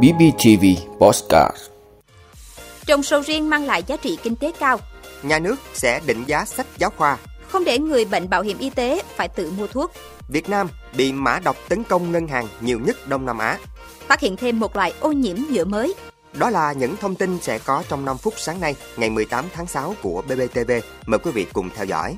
BBTV Postcard Trồng sầu riêng mang lại giá trị kinh tế cao, Nhà nước sẽ định giá sách giáo khoa. không để người bệnh bảo hiểm y tế phải tự mua thuốc. Việt Nam bị mã độc tấn công ngân hàng nhiều nhất Đông Nam Á. Phát hiện thêm một loại ô nhiễm nhựa mới. Đó là những thông tin sẽ có trong 5 phút sáng nay, ngày 18 tháng 6 của BBTV. Mời quý vị cùng theo dõi.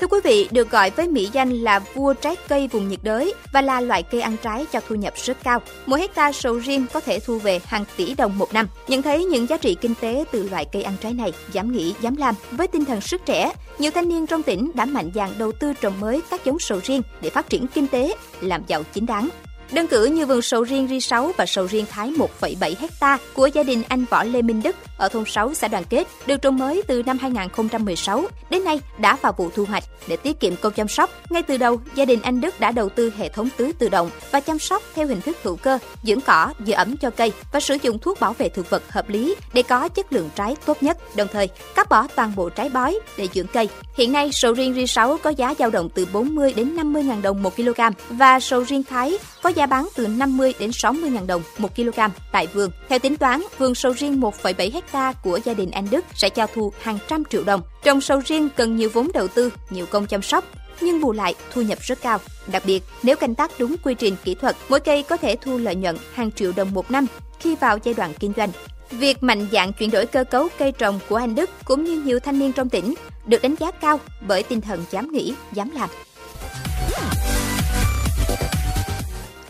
Thưa quý vị, được gọi với mỹ danh là vua trái cây vùng nhiệt đới và là loại cây ăn trái cho thu nhập rất cao. Mỗi hecta sầu riêng có thể thu về hàng tỷ đồng một năm. Nhận thấy những giá trị kinh tế từ loại cây ăn trái này, dám nghĩ, dám làm. Với tinh thần sức trẻ, nhiều thanh niên trong tỉnh đã mạnh dạn đầu tư trồng mới các giống sầu riêng để phát triển kinh tế, làm giàu chính đáng. Đơn cử như vườn sầu riêng Ri 6 và sầu riêng Thái 1,7 hecta của gia đình anh Võ Lê Minh Đức ở thôn 6 xã Đoàn Kết được trồng mới từ năm 2016 đến nay đã vào vụ thu hoạch. Để tiết kiệm công chăm sóc, ngay từ đầu gia đình anh Đức đã đầu tư hệ thống tưới tự động và chăm sóc theo hình thức hữu cơ, dưỡng cỏ, giữ ẩm cho cây và sử dụng thuốc bảo vệ thực vật hợp lý để có chất lượng trái tốt nhất. Đồng thời, cắt bỏ toàn bộ trái bói để dưỡng cây. Hiện nay sầu riêng Ri 6 có giá dao động từ 40 đến 50 000 đồng một kg và sầu riêng Thái có giá bán từ 50 đến 60 000 đồng một kg tại vườn. Theo tính toán, vườn sầu riêng 1,7 ha hecta của gia đình anh Đức sẽ cho thu hàng trăm triệu đồng. Trồng sầu riêng cần nhiều vốn đầu tư, nhiều công chăm sóc, nhưng bù lại thu nhập rất cao. Đặc biệt, nếu canh tác đúng quy trình kỹ thuật, mỗi cây có thể thu lợi nhuận hàng triệu đồng một năm khi vào giai đoạn kinh doanh. Việc mạnh dạn chuyển đổi cơ cấu cây trồng của anh Đức cũng như nhiều thanh niên trong tỉnh được đánh giá cao bởi tinh thần dám nghĩ, dám làm.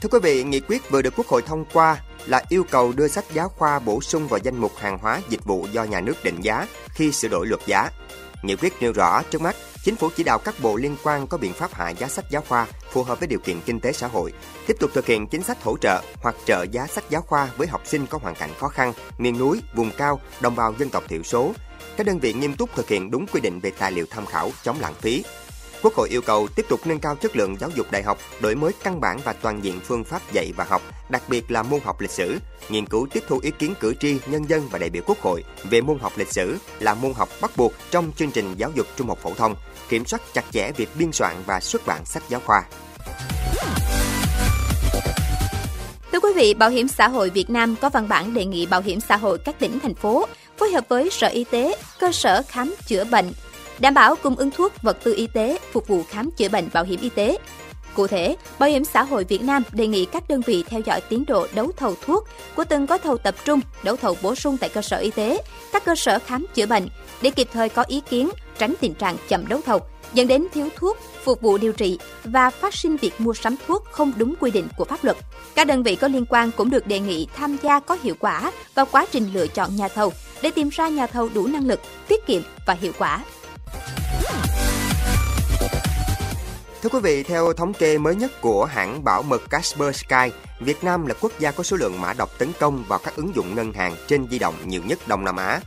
Thưa quý vị, nghị quyết vừa được Quốc hội thông qua là yêu cầu đưa sách giáo khoa bổ sung vào danh mục hàng hóa dịch vụ do nhà nước định giá khi sửa đổi luật giá. Nghị quyết nêu rõ trước mắt, chính phủ chỉ đạo các bộ liên quan có biện pháp hạ giá sách giáo khoa phù hợp với điều kiện kinh tế xã hội, tiếp tục thực hiện chính sách hỗ trợ hoặc trợ giá sách giáo khoa với học sinh có hoàn cảnh khó khăn, miền núi, vùng cao, đồng bào dân tộc thiểu số. Các đơn vị nghiêm túc thực hiện đúng quy định về tài liệu tham khảo, chống lãng phí, Quốc hội yêu cầu tiếp tục nâng cao chất lượng giáo dục đại học, đổi mới căn bản và toàn diện phương pháp dạy và học, đặc biệt là môn học lịch sử, nghiên cứu tiếp thu ý kiến cử tri, nhân dân và đại biểu Quốc hội về môn học lịch sử là môn học bắt buộc trong chương trình giáo dục trung học phổ thông, kiểm soát chặt chẽ việc biên soạn và xuất bản sách giáo khoa. Thưa quý vị, Bảo hiểm xã hội Việt Nam có văn bản đề nghị Bảo hiểm xã hội các tỉnh, thành phố phối hợp với Sở Y tế, cơ sở khám chữa bệnh, đảm bảo cung ứng thuốc, vật tư y tế phục vụ khám chữa bệnh bảo hiểm y tế. Cụ thể, Bảo hiểm xã hội Việt Nam đề nghị các đơn vị theo dõi tiến độ đấu thầu thuốc của từng gói thầu tập trung, đấu thầu bổ sung tại cơ sở y tế, các cơ sở khám chữa bệnh để kịp thời có ý kiến, tránh tình trạng chậm đấu thầu, dẫn đến thiếu thuốc phục vụ điều trị và phát sinh việc mua sắm thuốc không đúng quy định của pháp luật. Các đơn vị có liên quan cũng được đề nghị tham gia có hiệu quả vào quá trình lựa chọn nhà thầu để tìm ra nhà thầu đủ năng lực, tiết kiệm và hiệu quả. Thưa quý vị, theo thống kê mới nhất của hãng bảo mật Casper Sky, Việt Nam là quốc gia có số lượng mã độc tấn công vào các ứng dụng ngân hàng trên di động nhiều nhất Đông Nam Á.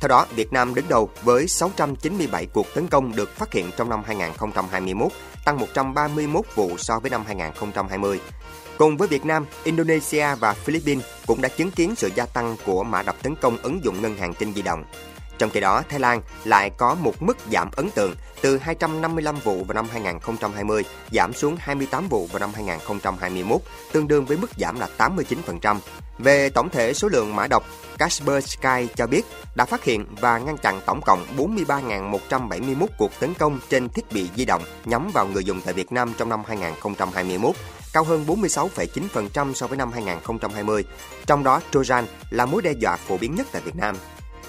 Theo đó, Việt Nam đứng đầu với 697 cuộc tấn công được phát hiện trong năm 2021, tăng 131 vụ so với năm 2020. Cùng với Việt Nam, Indonesia và Philippines cũng đã chứng kiến sự gia tăng của mã độc tấn công ứng dụng ngân hàng trên di động. Trong khi đó, Thái Lan lại có một mức giảm ấn tượng từ 255 vụ vào năm 2020 giảm xuống 28 vụ vào năm 2021, tương đương với mức giảm là 89%. Về tổng thể số lượng mã độc, Casper Sky cho biết đã phát hiện và ngăn chặn tổng cộng 43.171 cuộc tấn công trên thiết bị di động nhắm vào người dùng tại Việt Nam trong năm 2021, cao hơn 46,9% so với năm 2020. Trong đó, Trojan là mối đe dọa phổ biến nhất tại Việt Nam.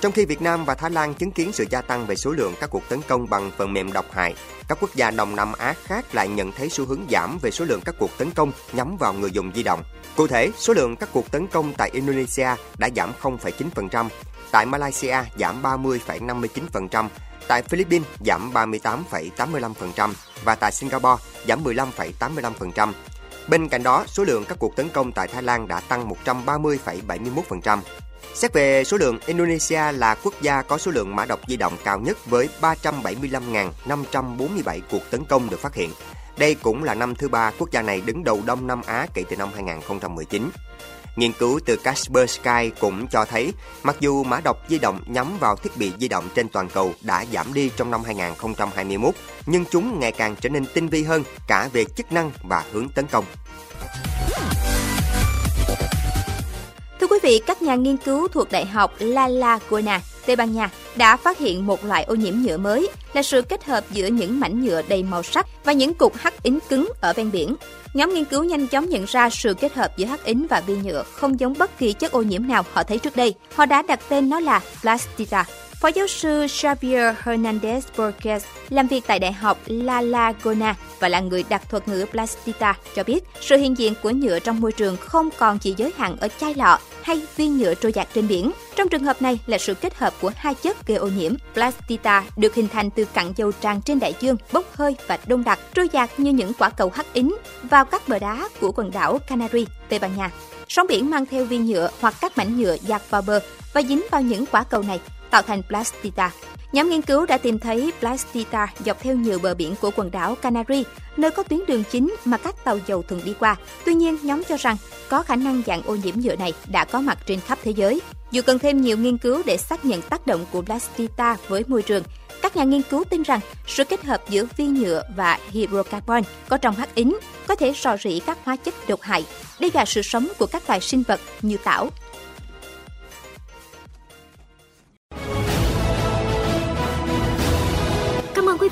Trong khi Việt Nam và Thái Lan chứng kiến sự gia tăng về số lượng các cuộc tấn công bằng phần mềm độc hại, các quốc gia Đông Nam Á khác lại nhận thấy xu hướng giảm về số lượng các cuộc tấn công nhắm vào người dùng di động. Cụ thể, số lượng các cuộc tấn công tại Indonesia đã giảm 0,9%, tại Malaysia giảm 30,59%, tại Philippines giảm 38,85% và tại Singapore giảm 15,85%. Bên cạnh đó, số lượng các cuộc tấn công tại Thái Lan đã tăng 130,71%. Xét về số lượng, Indonesia là quốc gia có số lượng mã độc di động cao nhất với 375.547 cuộc tấn công được phát hiện. Đây cũng là năm thứ ba quốc gia này đứng đầu Đông Nam Á kể từ năm 2019. Nghiên cứu từ Kaspersky cũng cho thấy, mặc dù mã độc di động nhắm vào thiết bị di động trên toàn cầu đã giảm đi trong năm 2021, nhưng chúng ngày càng trở nên tinh vi hơn cả về chức năng và hướng tấn công. Quý vị, các nhà nghiên cứu thuộc Đại học La Laguna, Tây Ban Nha đã phát hiện một loại ô nhiễm nhựa mới là sự kết hợp giữa những mảnh nhựa đầy màu sắc và những cục hắc ính cứng ở ven biển. Nhóm nghiên cứu nhanh chóng nhận ra sự kết hợp giữa hắc ính và vi nhựa không giống bất kỳ chất ô nhiễm nào họ thấy trước đây. Họ đã đặt tên nó là Plastita. Phó giáo sư Xavier Hernandez Borges làm việc tại Đại học La Laguna và là người đặt thuật ngữ Plastita cho biết sự hiện diện của nhựa trong môi trường không còn chỉ giới hạn ở chai lọ hay viên nhựa trôi dạt trên biển. Trong trường hợp này là sự kết hợp của hai chất gây ô nhiễm. Plastita được hình thành từ cặn dầu tràn trên đại dương, bốc hơi và đông đặc, trôi dạt như những quả cầu hắc ính vào các bờ đá của quần đảo Canary, Tây Ban Nha. Sóng biển mang theo viên nhựa hoặc các mảnh nhựa dạt vào bờ và dính vào những quả cầu này tạo thành plastita. Nhóm nghiên cứu đã tìm thấy plastita dọc theo nhiều bờ biển của quần đảo Canary, nơi có tuyến đường chính mà các tàu dầu thường đi qua. Tuy nhiên, nhóm cho rằng có khả năng dạng ô nhiễm nhựa này đã có mặt trên khắp thế giới. Dù cần thêm nhiều nghiên cứu để xác nhận tác động của plastita với môi trường, các nhà nghiên cứu tin rằng sự kết hợp giữa vi nhựa và hydrocarbon có trong hắc ính có thể rò rỉ các hóa chất độc hại, đe dọa sự sống của các loài sinh vật như tảo,